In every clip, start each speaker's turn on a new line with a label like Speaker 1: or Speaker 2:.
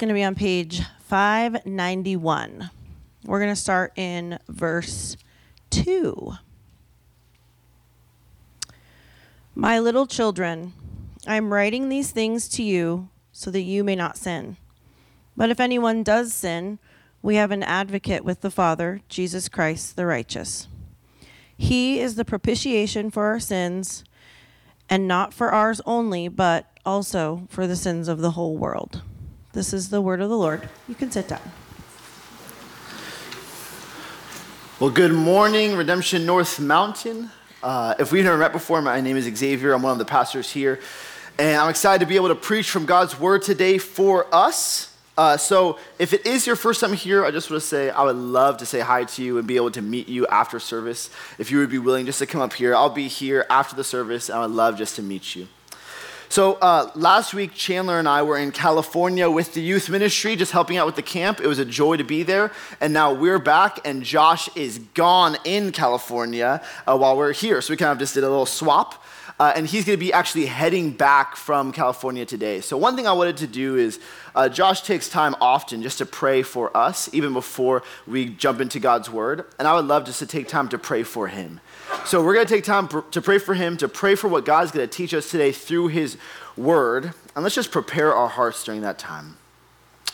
Speaker 1: going to be on page 591. We're going to start in verse 2. My little children, I am writing these things to you so that you may not sin. But if anyone does sin, we have an advocate with the Father, Jesus Christ the righteous. He is the propitiation for our sins, and not for ours only, but also for the sins of the whole world. This is the word of the Lord. You can sit down.
Speaker 2: Well, good morning, Redemption North Mountain. Uh, if we've never met before, my name is Xavier. I'm one of the pastors here. And I'm excited to be able to preach from God's word today for us. Uh, so, if it is your first time here, I just want to say I would love to say hi to you and be able to meet you after service. If you would be willing just to come up here, I'll be here after the service, and I would love just to meet you. So, uh, last week, Chandler and I were in California with the youth ministry, just helping out with the camp. It was a joy to be there. And now we're back, and Josh is gone in California uh, while we're here. So, we kind of just did a little swap. Uh, and he's going to be actually heading back from California today. So, one thing I wanted to do is uh, Josh takes time often just to pray for us, even before we jump into God's word. And I would love just to take time to pray for him. So we're going to take time to pray for him, to pray for what God's going to teach us today through his word. And let's just prepare our hearts during that time.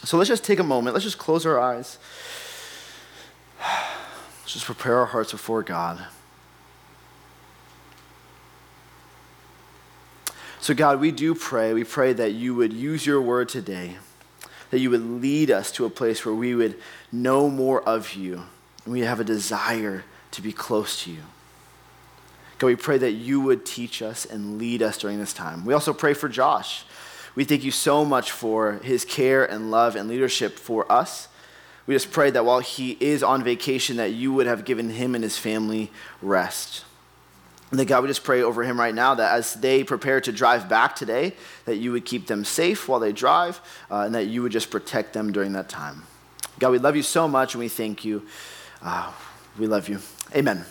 Speaker 2: So let's just take a moment. Let's just close our eyes. Let's just prepare our hearts before God. So, God, we do pray. We pray that you would use your word today, that you would lead us to a place where we would know more of you, and we have a desire to be close to you. God, we pray that you would teach us and lead us during this time. We also pray for Josh. We thank you so much for his care and love and leadership for us. We just pray that while he is on vacation, that you would have given him and his family rest. And that God, we just pray over him right now that as they prepare to drive back today, that you would keep them safe while they drive, uh, and that you would just protect them during that time. God, we love you so much, and we thank you. Uh, we love you. Amen.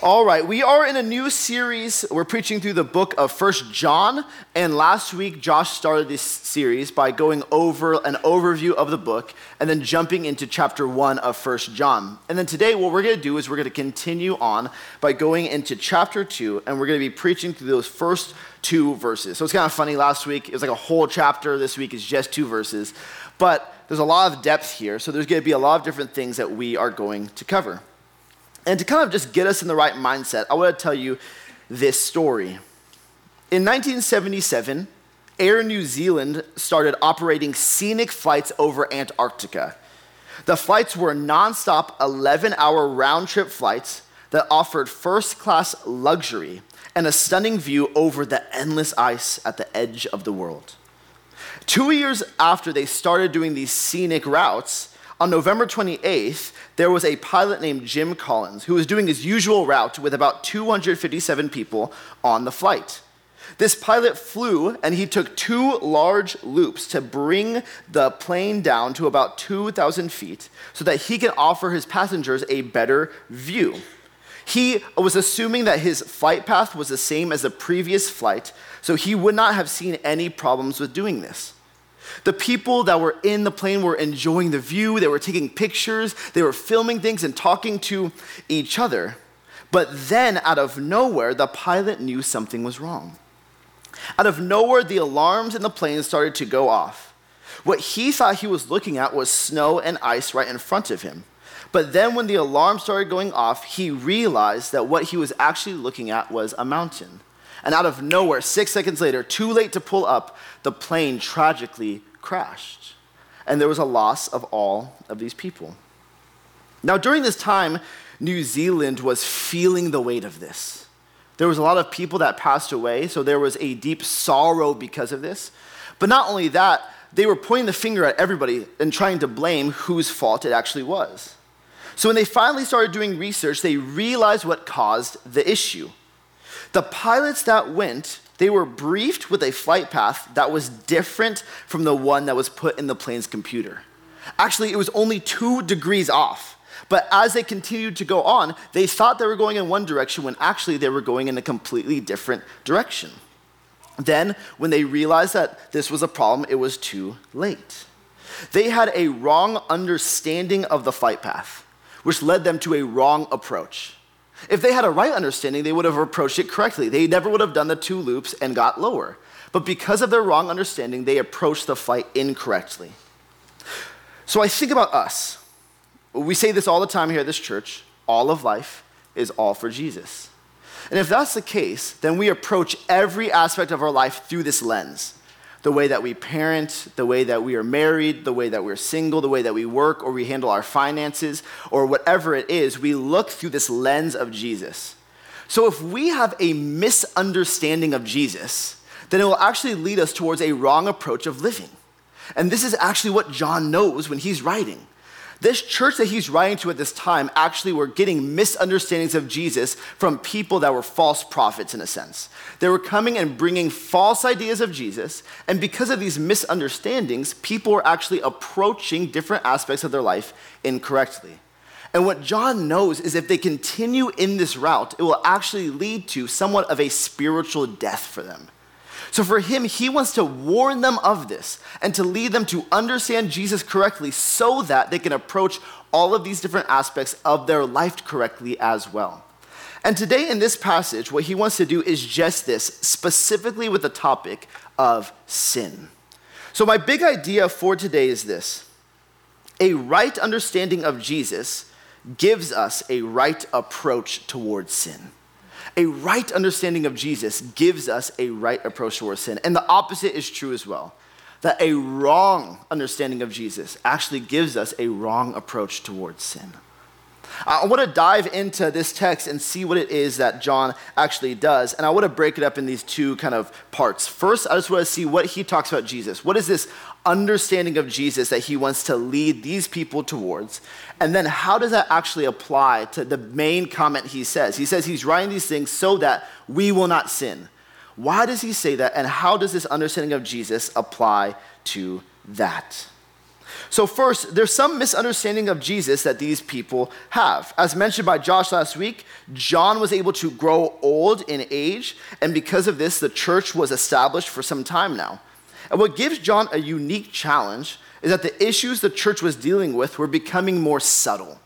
Speaker 2: All right, we are in a new series. We're preaching through the book of First John, and last week Josh started this series by going over an overview of the book and then jumping into chapter 1 of First John. And then today what we're going to do is we're going to continue on by going into chapter 2 and we're going to be preaching through those first two verses. So it's kind of funny last week it was like a whole chapter. This week is just two verses. But there's a lot of depth here, so there's going to be a lot of different things that we are going to cover. And to kind of just get us in the right mindset, I want to tell you this story. In 1977, Air New Zealand started operating scenic flights over Antarctica. The flights were nonstop 11 hour round trip flights that offered first class luxury and a stunning view over the endless ice at the edge of the world. Two years after they started doing these scenic routes, on November 28th, there was a pilot named Jim Collins who was doing his usual route with about 257 people on the flight. This pilot flew and he took two large loops to bring the plane down to about 2,000 feet so that he can offer his passengers a better view. He was assuming that his flight path was the same as the previous flight, so he would not have seen any problems with doing this. The people that were in the plane were enjoying the view, they were taking pictures, they were filming things and talking to each other. But then, out of nowhere, the pilot knew something was wrong. Out of nowhere, the alarms in the plane started to go off. What he thought he was looking at was snow and ice right in front of him. But then, when the alarm started going off, he realized that what he was actually looking at was a mountain. And out of nowhere, six seconds later, too late to pull up, the plane tragically crashed. And there was a loss of all of these people. Now, during this time, New Zealand was feeling the weight of this. There was a lot of people that passed away, so there was a deep sorrow because of this. But not only that, they were pointing the finger at everybody and trying to blame whose fault it actually was. So when they finally started doing research, they realized what caused the issue. The pilots that went they were briefed with a flight path that was different from the one that was put in the plane's computer. Actually, it was only two degrees off. But as they continued to go on, they thought they were going in one direction when actually they were going in a completely different direction. Then, when they realized that this was a problem, it was too late. They had a wrong understanding of the flight path, which led them to a wrong approach. If they had a right understanding, they would have approached it correctly. They never would have done the two loops and got lower. But because of their wrong understanding, they approached the flight incorrectly. So I think about us. We say this all the time here at this church all of life is all for Jesus. And if that's the case, then we approach every aspect of our life through this lens the way that we parent, the way that we are married, the way that we're single, the way that we work or we handle our finances, or whatever it is, we look through this lens of Jesus. So if we have a misunderstanding of Jesus, then it will actually lead us towards a wrong approach of living. And this is actually what John knows when he's writing. This church that he's writing to at this time actually were getting misunderstandings of Jesus from people that were false prophets, in a sense. They were coming and bringing false ideas of Jesus, and because of these misunderstandings, people were actually approaching different aspects of their life incorrectly. And what John knows is if they continue in this route, it will actually lead to somewhat of a spiritual death for them. So for him, he wants to warn them of this and to lead them to understand Jesus correctly so that they can approach all of these different aspects of their life correctly as well. And today in this passage, what he wants to do is just this, specifically with the topic of sin. So, my big idea for today is this a right understanding of Jesus gives us a right approach towards sin a right understanding of Jesus gives us a right approach towards sin. And the opposite is true as well. That a wrong understanding of Jesus actually gives us a wrong approach towards sin. I want to dive into this text and see what it is that John actually does. And I want to break it up in these two kind of parts. First, I just want to see what he talks about Jesus. What is this understanding of Jesus that he wants to lead these people towards. And then how does that actually apply to the main comment he says? He says he's writing these things so that we will not sin. Why does he say that? And how does this understanding of Jesus apply to that? So, first, there's some misunderstanding of Jesus that these people have. As mentioned by Josh last week, John was able to grow old in age, and because of this, the church was established for some time now. And what gives John a unique challenge is that the issues the church was dealing with were becoming more subtle.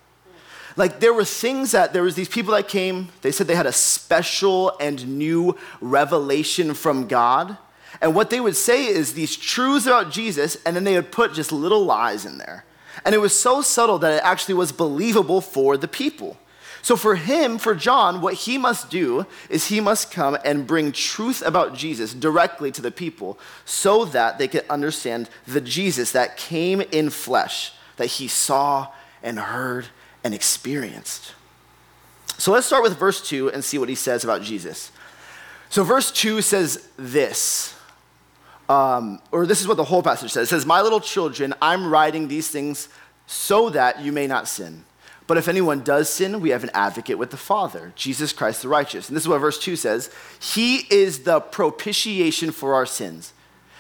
Speaker 2: Like there were things that there was these people that came, they said they had a special and new revelation from God. And what they would say is these truths about Jesus, and then they would put just little lies in there. And it was so subtle that it actually was believable for the people. So, for him, for John, what he must do is he must come and bring truth about Jesus directly to the people so that they could understand the Jesus that came in flesh, that he saw and heard and experienced. So, let's start with verse 2 and see what he says about Jesus. So, verse 2 says this. Um, or this is what the whole passage says. It says, My little children, I'm writing these things so that you may not sin. But if anyone does sin, we have an advocate with the Father, Jesus Christ the righteous. And this is what verse 2 says He is the propitiation for our sins,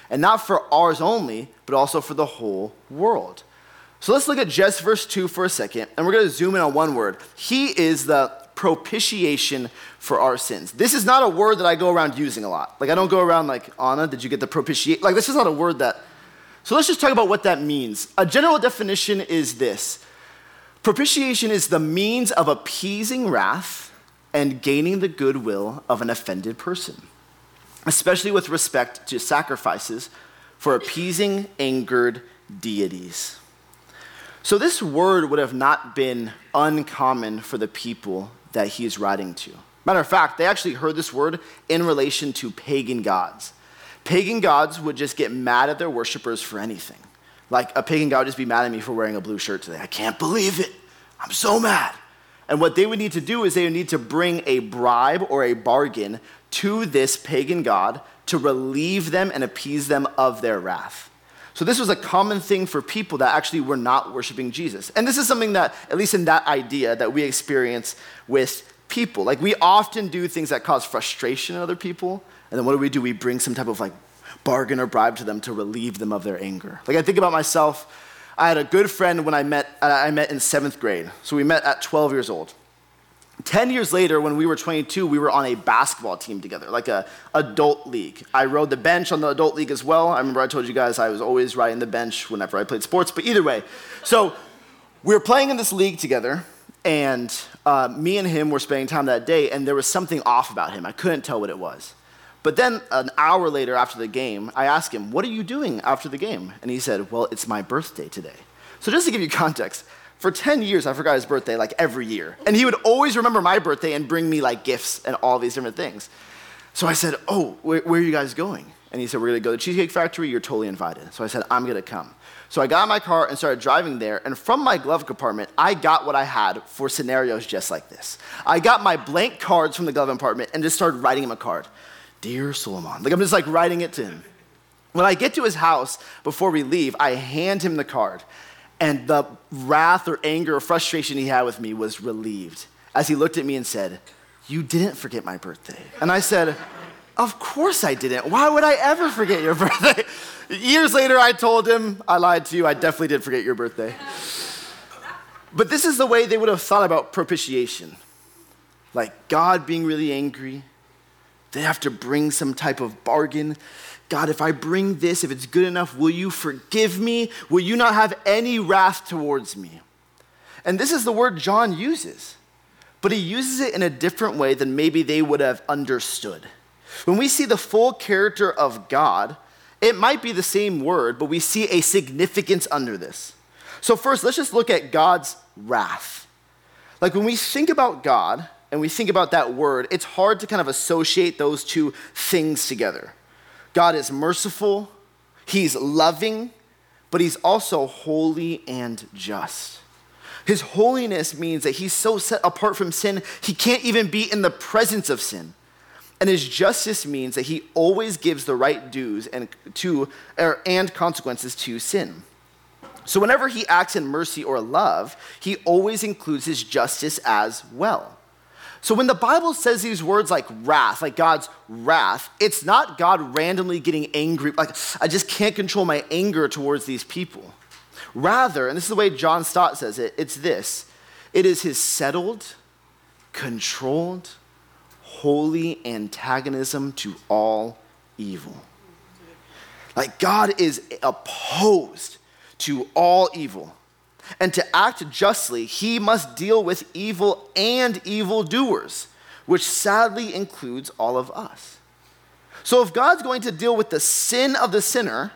Speaker 2: and not for ours only, but also for the whole world. So let's look at just verse 2 for a second, and we're going to zoom in on one word. He is the propitiation for our sins. This is not a word that I go around using a lot. Like, I don't go around like, Anna, did you get the propitiate? Like, this is not a word that. So let's just talk about what that means. A general definition is this Propitiation is the means of appeasing wrath and gaining the goodwill of an offended person, especially with respect to sacrifices for appeasing angered deities. So, this word would have not been uncommon for the people that he is writing to. Matter of fact, they actually heard this word in relation to pagan gods. Pagan gods would just get mad at their worshippers for anything. Like a pagan god would just be mad at me for wearing a blue shirt today. I can't believe it. I'm so mad. And what they would need to do is they would need to bring a bribe or a bargain to this pagan god to relieve them and appease them of their wrath. So, this was a common thing for people that actually were not worshiping Jesus. And this is something that, at least in that idea, that we experience with people. Like, we often do things that cause frustration in other people. And then what do we do? We bring some type of like bargain or bribe to them to relieve them of their anger. Like, I think about myself I had a good friend when I met, uh, I met in seventh grade. So we met at 12 years old. 10 years later, when we were 22, we were on a basketball team together, like a adult league. I rode the bench on the adult league as well. I remember I told you guys I was always riding the bench whenever I played sports, but either way. So we were playing in this league together, and uh, me and him were spending time that day, and there was something off about him. I couldn't tell what it was. But then an hour later after the game, I asked him, What are you doing after the game? And he said, Well, it's my birthday today. So just to give you context, for 10 years, I forgot his birthday like every year. And he would always remember my birthday and bring me like gifts and all these different things. So I said, Oh, where, where are you guys going? And he said, We're gonna go to the Cheesecake Factory, you're totally invited. So I said, I'm gonna come. So I got in my car and started driving there, and from my glove compartment, I got what I had for scenarios just like this. I got my blank cards from the glove compartment and just started writing him a card. Dear Suleiman. Like I'm just like writing it to him. When I get to his house before we leave, I hand him the card, and the wrath or anger or frustration he had with me was relieved as he looked at me and said, You didn't forget my birthday. And I said, Of course I didn't. Why would I ever forget your birthday? Years later, I told him, I lied to you. I definitely did forget your birthday. But this is the way they would have thought about propitiation like God being really angry. They have to bring some type of bargain. God, if I bring this, if it's good enough, will you forgive me? Will you not have any wrath towards me? And this is the word John uses, but he uses it in a different way than maybe they would have understood. When we see the full character of God, it might be the same word, but we see a significance under this. So, first, let's just look at God's wrath. Like when we think about God and we think about that word, it's hard to kind of associate those two things together. God is merciful, He's loving, but He's also holy and just. His holiness means that He's so set apart from sin, He can't even be in the presence of sin. And his justice means that he always gives the right dues and, to, er, and consequences to sin. So whenever he acts in mercy or love, he always includes his justice as well. So when the Bible says these words like wrath, like God's wrath, it's not God randomly getting angry, like I just can't control my anger towards these people. Rather, and this is the way John Stott says it, it's this it is his settled, controlled, holy antagonism to all evil. Like God is opposed to all evil. And to act justly, he must deal with evil and evildoers, which sadly includes all of us. So if God's going to deal with the sin of the sinner,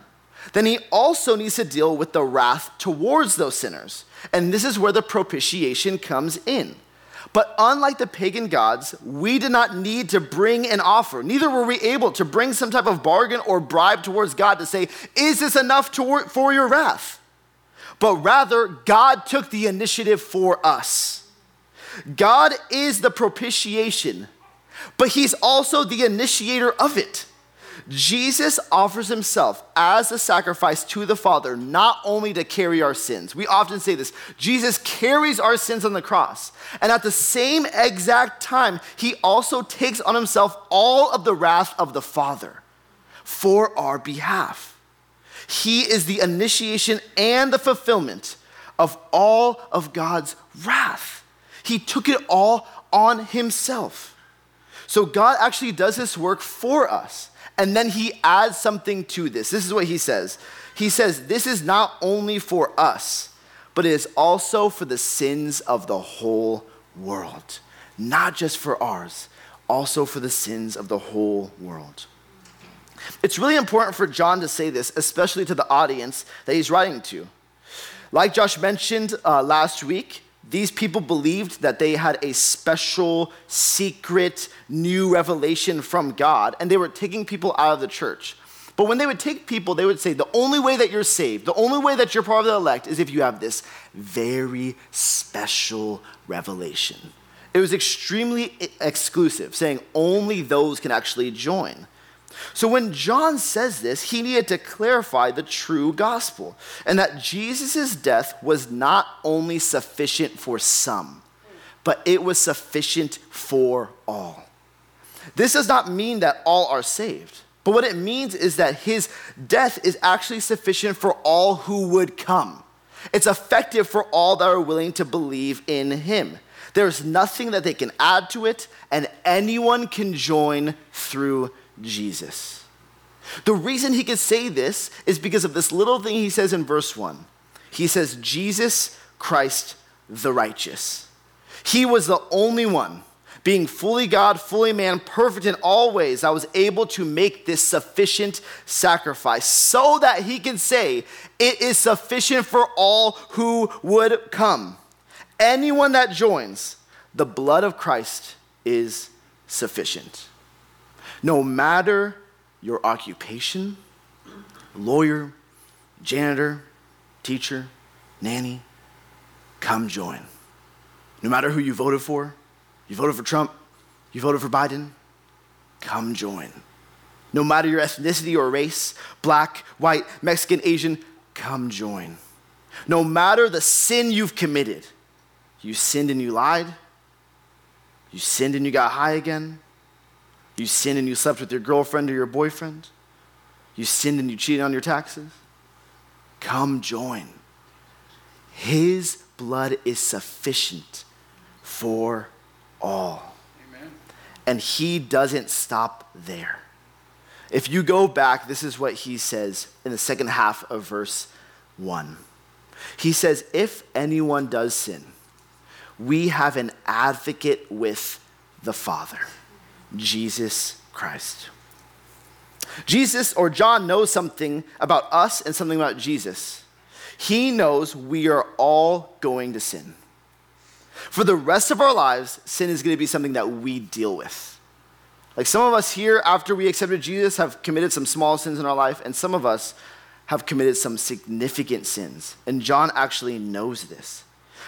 Speaker 2: then he also needs to deal with the wrath towards those sinners. And this is where the propitiation comes in. But unlike the pagan gods, we did not need to bring an offer. Neither were we able to bring some type of bargain or bribe towards God to say, Is this enough to for your wrath? But rather, God took the initiative for us. God is the propitiation, but He's also the initiator of it. Jesus offers himself as a sacrifice to the Father, not only to carry our sins. We often say this Jesus carries our sins on the cross. And at the same exact time, he also takes on himself all of the wrath of the Father for our behalf. He is the initiation and the fulfillment of all of God's wrath. He took it all on himself. So God actually does this work for us. And then he adds something to this. This is what he says. He says, This is not only for us, but it is also for the sins of the whole world. Not just for ours, also for the sins of the whole world. It's really important for John to say this, especially to the audience that he's writing to. Like Josh mentioned uh, last week, these people believed that they had a special, secret, new revelation from God, and they were taking people out of the church. But when they would take people, they would say, the only way that you're saved, the only way that you're part of the elect is if you have this very special revelation. It was extremely exclusive, saying only those can actually join. So when John says this, he needed to clarify the true gospel and that Jesus' death was not only sufficient for some, but it was sufficient for all. This does not mean that all are saved, but what it means is that his death is actually sufficient for all who would come. It's effective for all that are willing to believe in him There's nothing that they can add to it, and anyone can join through Jesus. The reason he could say this is because of this little thing he says in verse 1. He says, Jesus Christ the righteous. He was the only one, being fully God, fully man, perfect in all ways, that was able to make this sufficient sacrifice so that he can say, It is sufficient for all who would come. Anyone that joins, the blood of Christ is sufficient. No matter your occupation, lawyer, janitor, teacher, nanny, come join. No matter who you voted for, you voted for Trump, you voted for Biden, come join. No matter your ethnicity or race, black, white, Mexican, Asian, come join. No matter the sin you've committed, you sinned and you lied, you sinned and you got high again, you sinned and you slept with your girlfriend or your boyfriend, you sinned and you cheated on your taxes, come join. His blood is sufficient for all. Amen. And he doesn't stop there. If you go back, this is what he says in the second half of verse 1. He says, If anyone does sin, we have an advocate with the Father, Jesus Christ. Jesus or John knows something about us and something about Jesus. He knows we are all going to sin. For the rest of our lives, sin is going to be something that we deal with. Like some of us here, after we accepted Jesus, have committed some small sins in our life, and some of us have committed some significant sins. And John actually knows this.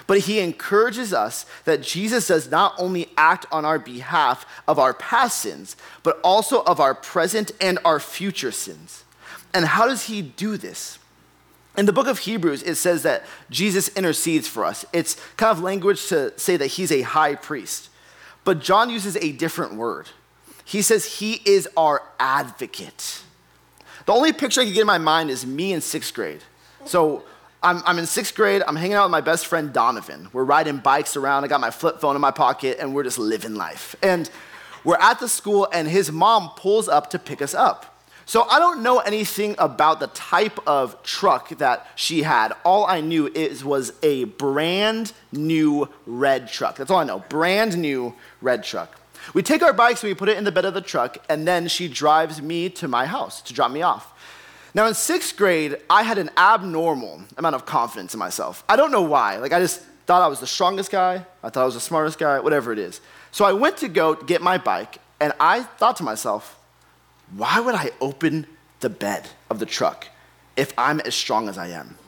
Speaker 2: But he encourages us that Jesus does not only act on our behalf of our past sins, but also of our present and our future sins. And how does he do this? In the book of Hebrews, it says that Jesus intercedes for us. It's kind of language to say that he's a high priest. But John uses a different word. He says he is our advocate. The only picture I can get in my mind is me in sixth grade. So I'm, I'm in sixth grade. I'm hanging out with my best friend Donovan. We're riding bikes around. I got my flip phone in my pocket, and we're just living life. And we're at the school, and his mom pulls up to pick us up. So I don't know anything about the type of truck that she had. All I knew is was a brand new red truck. That's all I know. Brand new red truck. We take our bikes and we put it in the bed of the truck, and then she drives me to my house to drop me off. Now, in sixth grade, I had an abnormal amount of confidence in myself. I don't know why. Like, I just thought I was the strongest guy, I thought I was the smartest guy, whatever it is. So I went to go get my bike, and I thought to myself, why would I open the bed of the truck if I'm as strong as I am?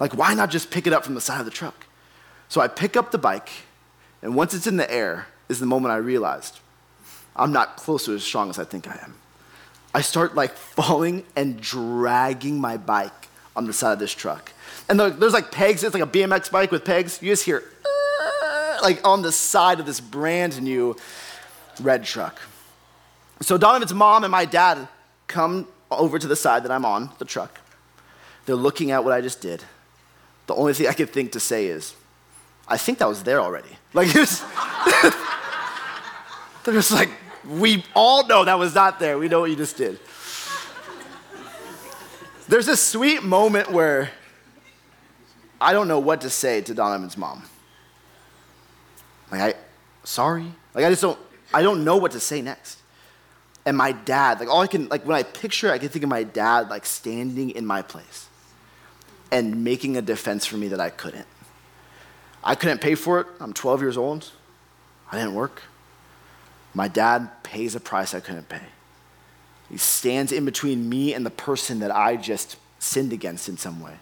Speaker 2: Like, why not just pick it up from the side of the truck? So I pick up the bike, and once it's in the air, is the moment I realized I'm not close to as strong as I think I am. I start like falling and dragging my bike on the side of this truck. And there's like pegs, it's like a BMX bike with pegs. You just hear like on the side of this brand new red truck. So Donovan's mom and my dad come over to the side that I'm on, the truck. They're looking at what I just did. The only thing I could think to say is, I think that was there already. Like, it was, they're just like, we all know that was not there. We know what you just did. There's a sweet moment where I don't know what to say to Donovan's mom. Like, I, sorry. Like, I just don't, I don't know what to say next. And my dad, like, all I can, like, when I picture, I can think of my dad, like, standing in my place and making a defense for me that I couldn't. I couldn't pay for it. I'm 12 years old. I didn't work. My dad pays a price I couldn't pay. He stands in between me and the person that I just sinned against in some way.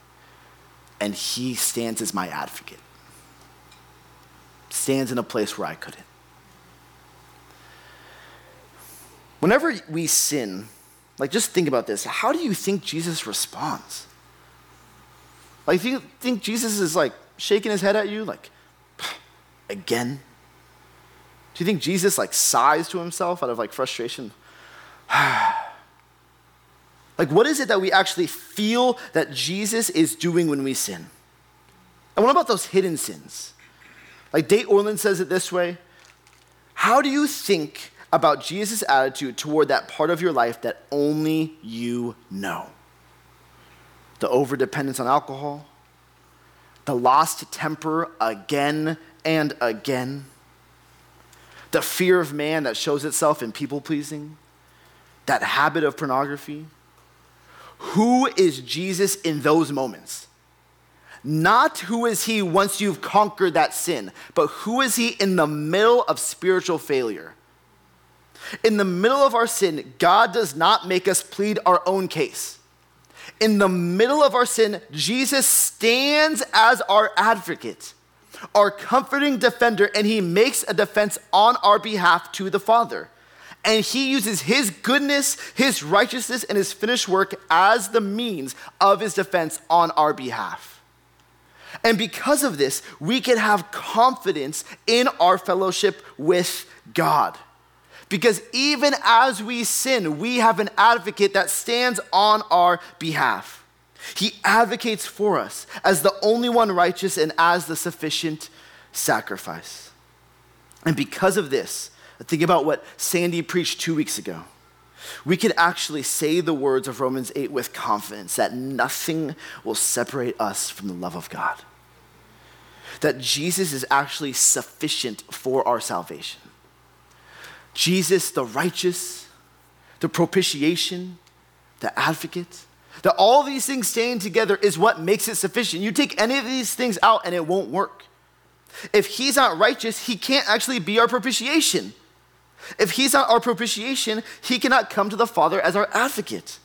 Speaker 2: And he stands as my advocate. Stands in a place where I couldn't. Whenever we sin, like just think about this. How do you think Jesus responds? Like, do you think Jesus is like shaking his head at you, like, again? Do you think Jesus like sighs to himself out of like frustration? like, what is it that we actually feel that Jesus is doing when we sin? And what about those hidden sins? Like Dane Ortlund says it this way How do you think about Jesus' attitude toward that part of your life that only you know? The overdependence on alcohol, the lost temper again and again, the fear of man that shows itself in people pleasing, that habit of pornography. Who is Jesus in those moments? Not who is he once you've conquered that sin, but who is he in the middle of spiritual failure? In the middle of our sin, God does not make us plead our own case. In the middle of our sin, Jesus stands as our advocate, our comforting defender, and he makes a defense on our behalf to the Father. And he uses his goodness, his righteousness, and his finished work as the means of his defense on our behalf. And because of this, we can have confidence in our fellowship with God. Because even as we sin, we have an advocate that stands on our behalf. He advocates for us as the only one righteous and as the sufficient sacrifice. And because of this, think about what Sandy preached two weeks ago. We could actually say the words of Romans 8 with confidence that nothing will separate us from the love of God that Jesus is actually sufficient for our salvation. Jesus, the righteous, the propitiation, the advocate, that all these things staying together is what makes it sufficient. You take any of these things out and it won't work. If he's not righteous, he can't actually be our propitiation. If he's not our propitiation, he cannot come to the Father as our advocate.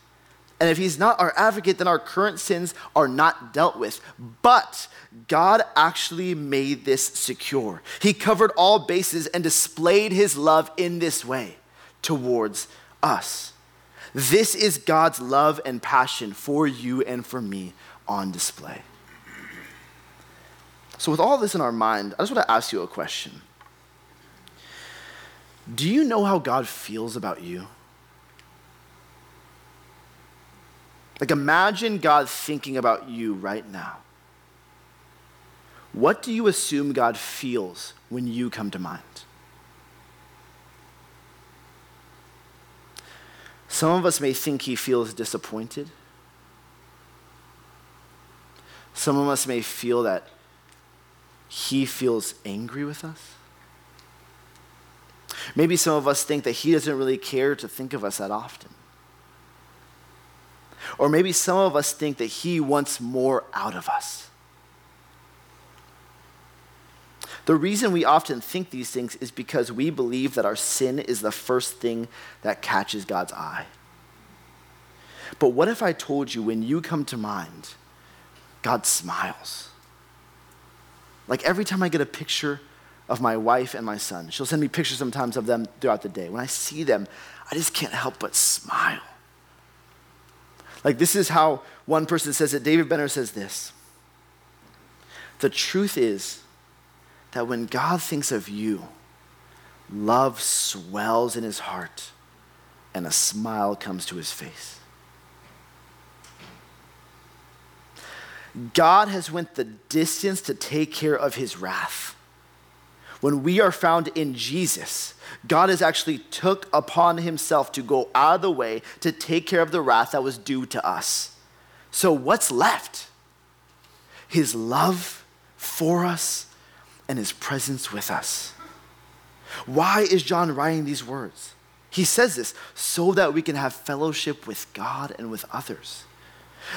Speaker 2: And if he's not our advocate, then our current sins are not dealt with. But God actually made this secure. He covered all bases and displayed his love in this way towards us. This is God's love and passion for you and for me on display. So, with all this in our mind, I just want to ask you a question Do you know how God feels about you? Like, imagine God thinking about you right now. What do you assume God feels when you come to mind? Some of us may think he feels disappointed. Some of us may feel that he feels angry with us. Maybe some of us think that he doesn't really care to think of us that often. Or maybe some of us think that he wants more out of us. The reason we often think these things is because we believe that our sin is the first thing that catches God's eye. But what if I told you when you come to mind, God smiles? Like every time I get a picture of my wife and my son, she'll send me pictures sometimes of them throughout the day. When I see them, I just can't help but smile. Like, this is how one person says it. David Benner says this The truth is that when God thinks of you, love swells in his heart and a smile comes to his face. God has went the distance to take care of his wrath. When we are found in Jesus, God has actually took upon himself to go out of the way to take care of the wrath that was due to us. So what's left? His love for us and his presence with us. Why is John writing these words? He says this so that we can have fellowship with God and with others.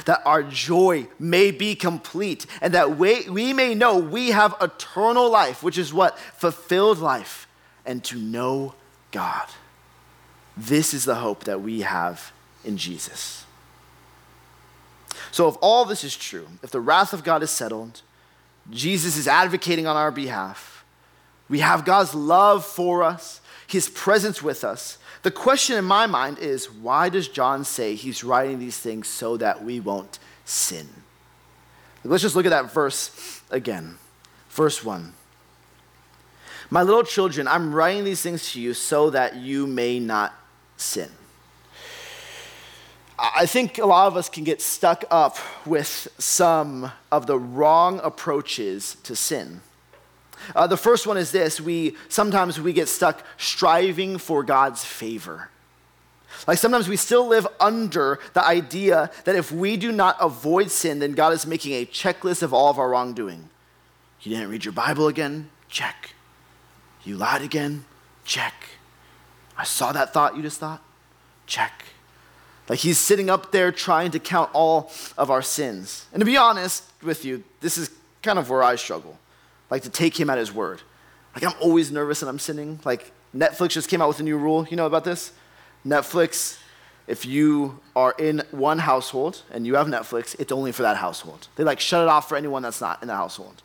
Speaker 2: That our joy may be complete and that we, we may know we have eternal life, which is what? Fulfilled life, and to know God. This is the hope that we have in Jesus. So, if all this is true, if the wrath of God is settled, Jesus is advocating on our behalf. We have God's love for us, His presence with us. The question in my mind is why does John say he's writing these things so that we won't sin? Let's just look at that verse again. Verse 1. My little children, I'm writing these things to you so that you may not sin. I think a lot of us can get stuck up with some of the wrong approaches to sin. Uh, the first one is this we sometimes we get stuck striving for God's favor. Like sometimes we still live under the idea that if we do not avoid sin, then God is making a checklist of all of our wrongdoing. You didn't read your Bible again? Check. You lied again? Check. I saw that thought you just thought? Check. Like he's sitting up there trying to count all of our sins. And to be honest with you, this is kind of where I struggle. Like to take him at his word. Like I'm always nervous and I'm sinning. Like Netflix just came out with a new rule. You know about this? Netflix, if you are in one household and you have Netflix, it's only for that household. They like shut it off for anyone that's not in the household.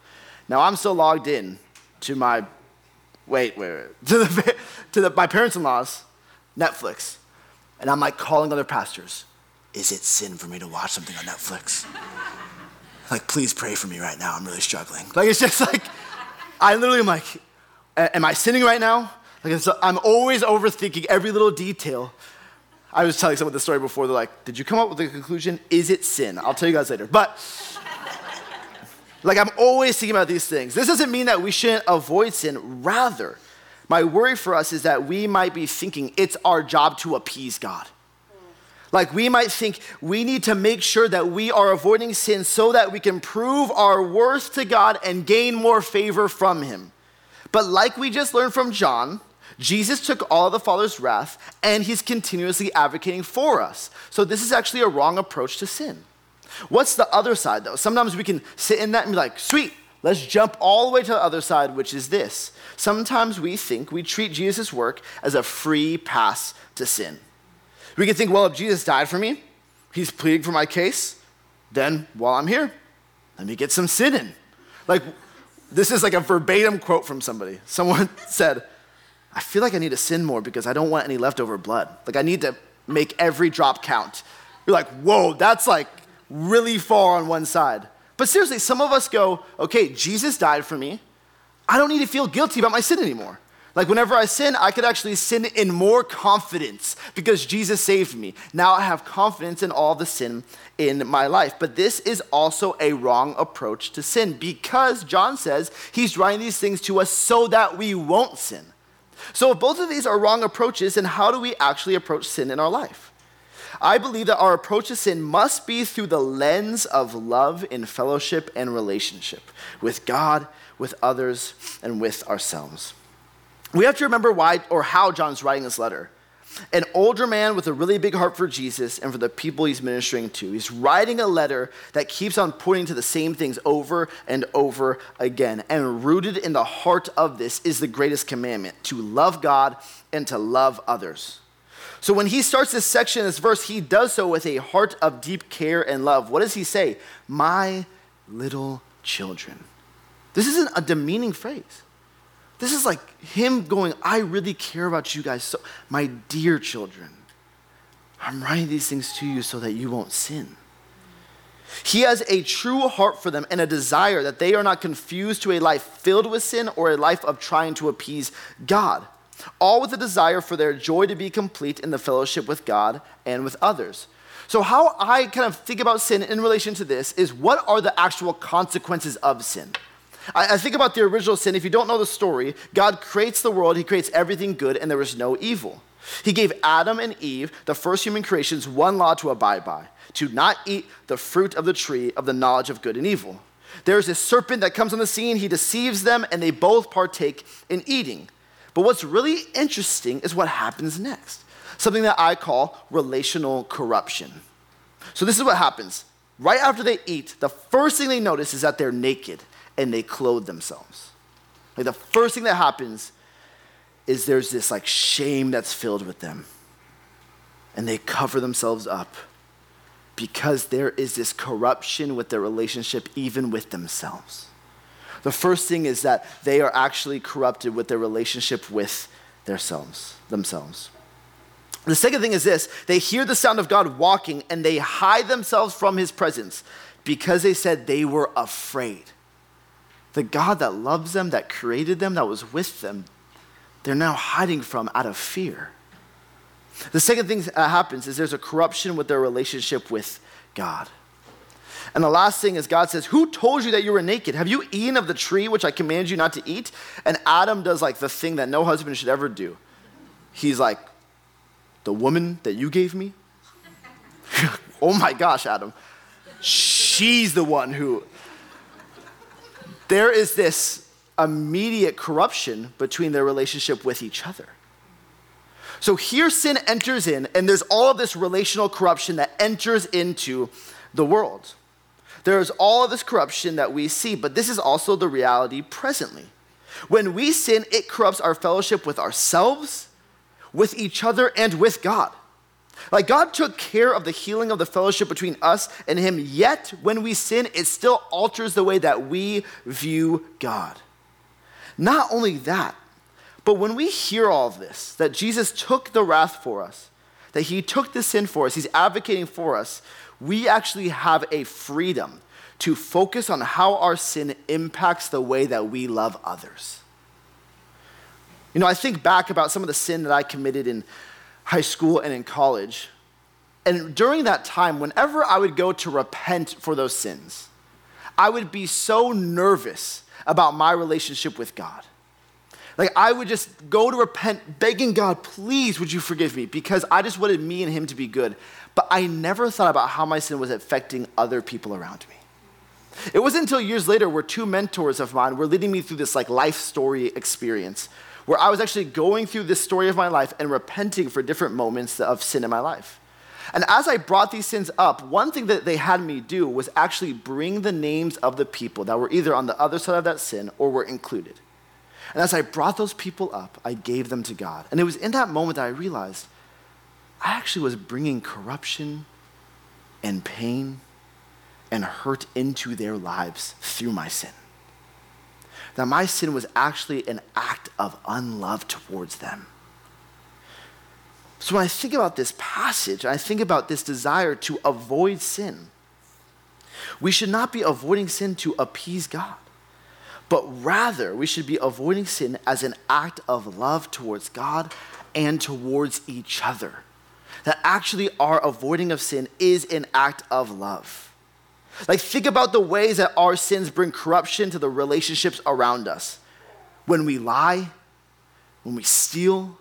Speaker 2: Now I'm still logged in to my wait, wait, wait to the to the, my parents-in-law's Netflix, and I'm like calling other pastors. Is it sin for me to watch something on Netflix? like, please pray for me right now. I'm really struggling. Like, it's just like, I literally am like, am I sinning right now? Like, I'm always overthinking every little detail. I was telling someone the story before. They're like, did you come up with the conclusion? Is it sin? I'll tell you guys later. But, like, I'm always thinking about these things. This doesn't mean that we shouldn't avoid sin. Rather, my worry for us is that we might be thinking it's our job to appease God. Like we might think we need to make sure that we are avoiding sin so that we can prove our worth to God and gain more favor from Him. But like we just learned from John, Jesus took all the Father's wrath and He's continuously advocating for us. So this is actually a wrong approach to sin. What's the other side though? Sometimes we can sit in that and be like, sweet, let's jump all the way to the other side, which is this. Sometimes we think we treat Jesus' work as a free pass to sin. We can think, well, if Jesus died for me, he's pleading for my case, then while I'm here, let me get some sin in. Like, this is like a verbatim quote from somebody. Someone said, I feel like I need to sin more because I don't want any leftover blood. Like, I need to make every drop count. You're like, whoa, that's like really far on one side. But seriously, some of us go, okay, Jesus died for me. I don't need to feel guilty about my sin anymore. Like whenever I sin, I could actually sin in more confidence because Jesus saved me. Now I have confidence in all the sin in my life. But this is also a wrong approach to sin because John says he's writing these things to us so that we won't sin. So if both of these are wrong approaches, then how do we actually approach sin in our life? I believe that our approach to sin must be through the lens of love in fellowship and relationship with God, with others, and with ourselves we have to remember why or how John's writing this letter. An older man with a really big heart for Jesus and for the people he's ministering to. He's writing a letter that keeps on pointing to the same things over and over again. And rooted in the heart of this is the greatest commandment to love God and to love others. So when he starts this section, this verse, he does so with a heart of deep care and love. What does he say? My little children. This isn't a demeaning phrase. This is like him going, I really care about you guys. So, my dear children, I'm writing these things to you so that you won't sin. He has a true heart for them and a desire that they are not confused to a life filled with sin or a life of trying to appease God. All with a desire for their joy to be complete in the fellowship with God and with others. So, how I kind of think about sin in relation to this is what are the actual consequences of sin? I, I think about the original sin. If you don't know the story, God creates the world, He creates everything good, and there was no evil. He gave Adam and Eve, the first human creations, one law to abide by to not eat the fruit of the tree of the knowledge of good and evil. There's a serpent that comes on the scene, he deceives them, and they both partake in eating. But what's really interesting is what happens next something that I call relational corruption. So, this is what happens. Right after they eat, the first thing they notice is that they're naked and they clothe themselves. Like the first thing that happens is there's this like shame that's filled with them. And they cover themselves up because there is this corruption with their relationship, even with themselves. The first thing is that they are actually corrupted with their relationship with themselves. themselves. The second thing is this they hear the sound of God walking and they hide themselves from his presence because they said they were afraid the God that loves them, that created them, that was with them, they're now hiding from out of fear. The second thing that happens is there's a corruption with their relationship with God. And the last thing is God says, Who told you that you were naked? Have you eaten of the tree which I commanded you not to eat? And Adam does like the thing that no husband should ever do. He's like, The woman that you gave me? oh my gosh, Adam. She's the one who. There is this immediate corruption between their relationship with each other. So here sin enters in, and there's all of this relational corruption that enters into the world. There's all of this corruption that we see, but this is also the reality presently. When we sin, it corrupts our fellowship with ourselves, with each other, and with God. Like God took care of the healing of the fellowship between us and Him, yet when we sin, it still alters the way that we view God. Not only that, but when we hear all of this, that Jesus took the wrath for us, that He took the sin for us, He's advocating for us, we actually have a freedom to focus on how our sin impacts the way that we love others. You know, I think back about some of the sin that I committed in high school and in college. And during that time, whenever I would go to repent for those sins, I would be so nervous about my relationship with God. Like, I would just go to repent, begging God, please, would you forgive me? Because I just wanted me and Him to be good. But I never thought about how my sin was affecting other people around me. It wasn't until years later where two mentors of mine were leading me through this like life story experience where I was actually going through this story of my life and repenting for different moments of sin in my life. And as I brought these sins up, one thing that they had me do was actually bring the names of the people that were either on the other side of that sin or were included. And as I brought those people up, I gave them to God. And it was in that moment that I realized I actually was bringing corruption and pain and hurt into their lives through my sin that my sin was actually an act of unlove towards them. So when I think about this passage, I think about this desire to avoid sin. We should not be avoiding sin to appease God, but rather we should be avoiding sin as an act of love towards God and towards each other. That actually our avoiding of sin is an act of love. Like, think about the ways that our sins bring corruption to the relationships around us. When we lie, when we steal,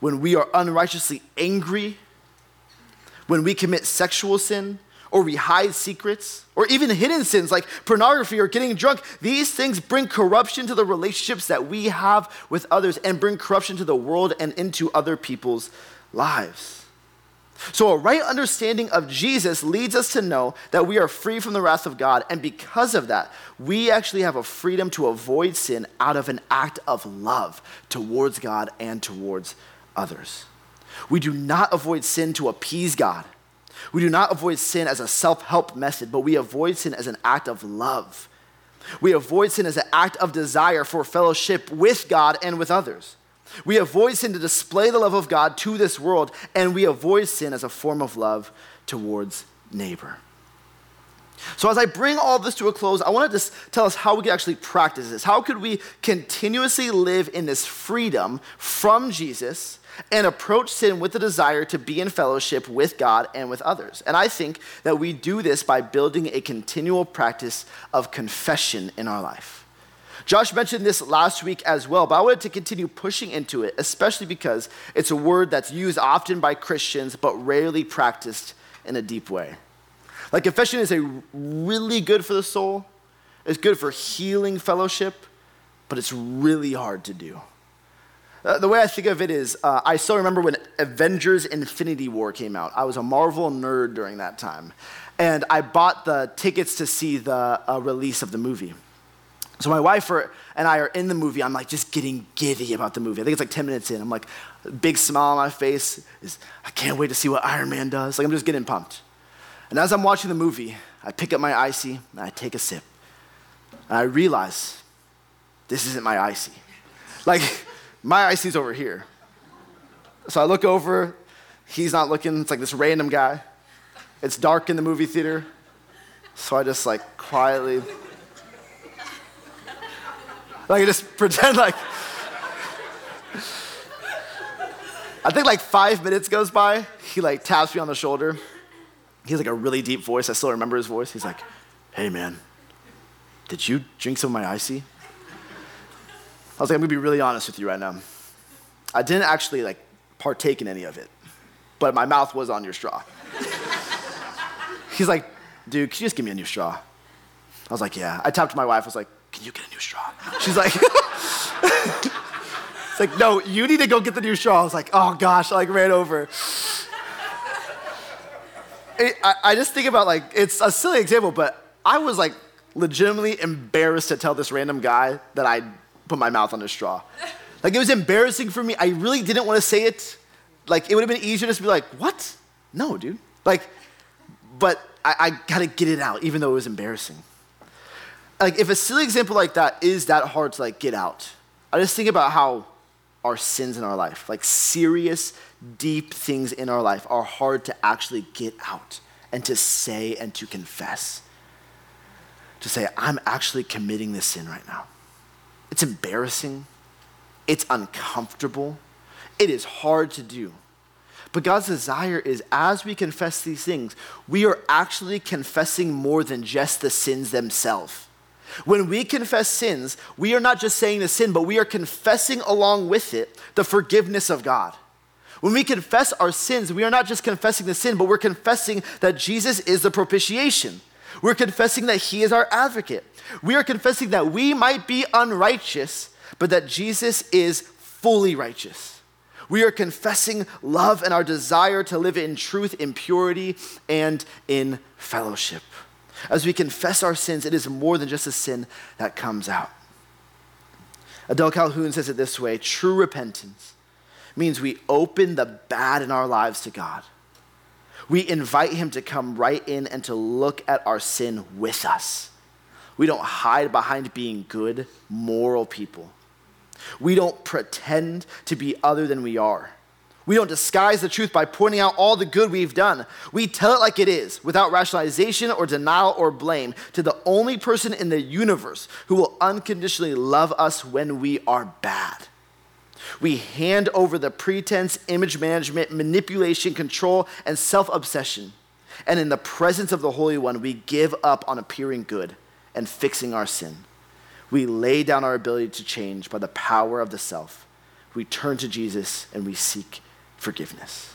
Speaker 2: when we are unrighteously angry, when we commit sexual sin, or we hide secrets, or even hidden sins like pornography or getting drunk, these things bring corruption to the relationships that we have with others and bring corruption to the world and into other people's lives. So, a right understanding of Jesus leads us to know that we are free from the wrath of God. And because of that, we actually have a freedom to avoid sin out of an act of love towards God and towards others. We do not avoid sin to appease God. We do not avoid sin as a self help method, but we avoid sin as an act of love. We avoid sin as an act of desire for fellowship with God and with others. We avoid sin to display the love of God to this world, and we avoid sin as a form of love towards neighbor. So, as I bring all this to a close, I want to just tell us how we can actually practice this. How could we continuously live in this freedom from Jesus and approach sin with the desire to be in fellowship with God and with others? And I think that we do this by building a continual practice of confession in our life. Josh mentioned this last week as well, but I wanted to continue pushing into it, especially because it's a word that's used often by Christians, but rarely practiced in a deep way. Like, confession is a really good for the soul, it's good for healing fellowship, but it's really hard to do. Uh, the way I think of it is, uh, I still remember when Avengers Infinity War came out. I was a Marvel nerd during that time. And I bought the tickets to see the uh, release of the movie. So my wife and I are in the movie. I'm like just getting giddy about the movie. I think it's like 10 minutes in. I'm like, big smile on my face is, I can't wait to see what Iron Man does. Like I'm just getting pumped. And as I'm watching the movie, I pick up my ICEE and I take a sip. And I realize this isn't my ICEE. Like my ICEE's over here. So I look over, he's not looking, it's like this random guy. It's dark in the movie theater. So I just like quietly like, I just pretend like. I think like five minutes goes by. He like taps me on the shoulder. He has like a really deep voice. I still remember his voice. He's like, hey man, did you drink some of my ICEE? I was like, I'm gonna be really honest with you right now. I didn't actually like partake in any of it, but my mouth was on your straw. He's like, dude, can you just give me a new straw? I was like, yeah. I tapped my wife, I was like, can you get a new straw? She's like, it's like, no, you need to go get the new straw. I was like, oh gosh, I like ran over. It, I, I just think about like, it's a silly example, but I was like legitimately embarrassed to tell this random guy that I put my mouth on a straw. Like it was embarrassing for me. I really didn't want to say it. Like it would have been easier just to be like, what? No, dude. Like, but I, I gotta get it out, even though it was embarrassing. Like if a silly example like that is that hard to like get out, I just think about how our sins in our life, like serious, deep things in our life, are hard to actually get out and to say and to confess. To say, I'm actually committing this sin right now. It's embarrassing, it's uncomfortable, it is hard to do. But God's desire is as we confess these things, we are actually confessing more than just the sins themselves. When we confess sins, we are not just saying the sin, but we are confessing along with it the forgiveness of God. When we confess our sins, we are not just confessing the sin, but we're confessing that Jesus is the propitiation. We're confessing that He is our advocate. We are confessing that we might be unrighteous, but that Jesus is fully righteous. We are confessing love and our desire to live in truth, in purity, and in fellowship. As we confess our sins, it is more than just a sin that comes out. Adele Calhoun says it this way true repentance means we open the bad in our lives to God. We invite Him to come right in and to look at our sin with us. We don't hide behind being good, moral people. We don't pretend to be other than we are. We don't disguise the truth by pointing out all the good we've done. We tell it like it is, without rationalization or denial or blame, to the only person in the universe who will unconditionally love us when we are bad. We hand over the pretense, image management, manipulation, control, and self obsession. And in the presence of the Holy One, we give up on appearing good and fixing our sin. We lay down our ability to change by the power of the self. We turn to Jesus and we seek forgiveness.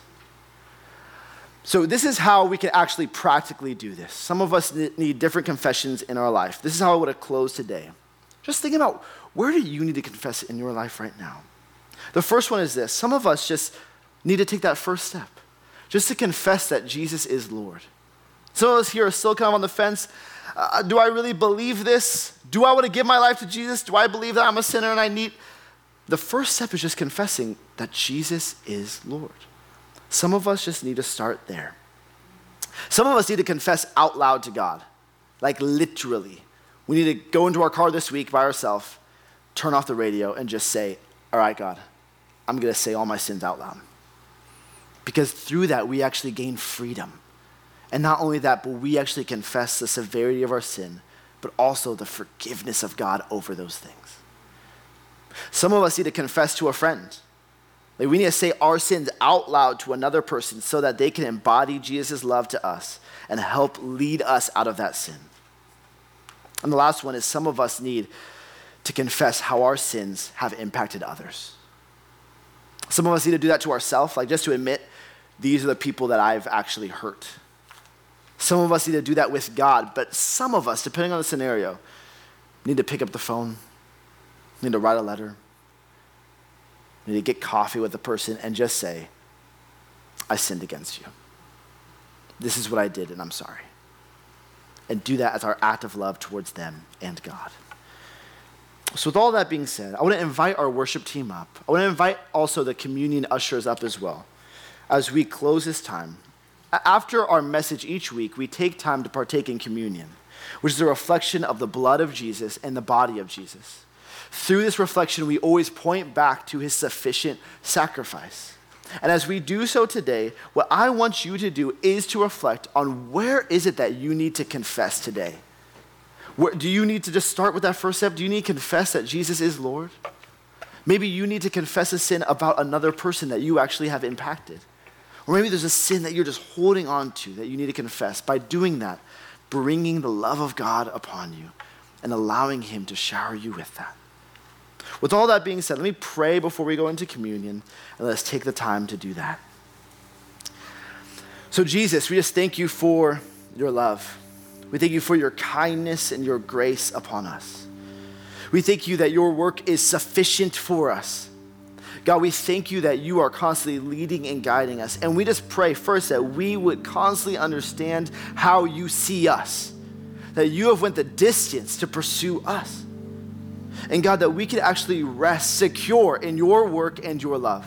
Speaker 2: So, this is how we can actually practically do this. Some of us need different confessions in our life. This is how I would have closed today. Just think about where do you need to confess in your life right now? The first one is this some of us just need to take that first step, just to confess that Jesus is Lord. Some of us here are still kind of on the fence. Uh, do I really believe this? Do I want to give my life to Jesus? Do I believe that I'm a sinner and I need. The first step is just confessing that Jesus is Lord. Some of us just need to start there. Some of us need to confess out loud to God, like literally. We need to go into our car this week by ourselves, turn off the radio, and just say, All right, God, I'm going to say all my sins out loud. Because through that, we actually gain freedom. And not only that, but we actually confess the severity of our sin, but also the forgiveness of God over those things. Some of us need to confess to a friend. Like we need to say our sins out loud to another person so that they can embody Jesus' love to us and help lead us out of that sin. And the last one is some of us need to confess how our sins have impacted others. Some of us need to do that to ourselves, like just to admit these are the people that I've actually hurt. Some of us need to do that with God, but some of us, depending on the scenario, need to pick up the phone need to write a letter, You need to get coffee with the person and just say, I sinned against you. This is what I did, and I'm sorry. And do that as our act of love towards them and God. So, with all that being said, I want to invite our worship team up. I want to invite also the communion ushers up as well as we close this time. After our message each week, we take time to partake in communion, which is a reflection of the blood of Jesus and the body of Jesus. Through this reflection, we always point back to his sufficient sacrifice. And as we do so today, what I want you to do is to reflect on where is it that you need to confess today? Where, do you need to just start with that first step? Do you need to confess that Jesus is Lord? Maybe you need to confess a sin about another person that you actually have impacted. Or maybe there's a sin that you're just holding on to that you need to confess. By doing that, bringing the love of God upon you and allowing Him to shower you with that. With all that being said, let me pray before we go into communion, and let's take the time to do that. So, Jesus, we just thank you for your love. We thank you for your kindness and your grace upon us. We thank you that your work is sufficient for us. God, we thank you that you are constantly leading and guiding us. And we just pray first that we would constantly understand how you see us, that you have went the distance to pursue us. And God, that we could actually rest secure in your work and your love.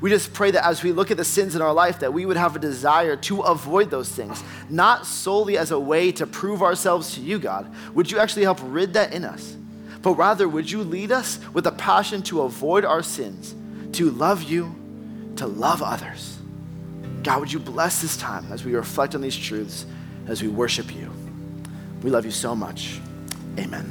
Speaker 2: We just pray that as we look at the sins in our life, that we would have a desire to avoid those things, not solely as a way to prove ourselves to you, God. Would you actually help rid that in us? But rather, would you lead us with a passion to avoid our sins, to love you, to love others? God, would you bless this time as we reflect on these truths, as we worship you? We love you so much. Amen.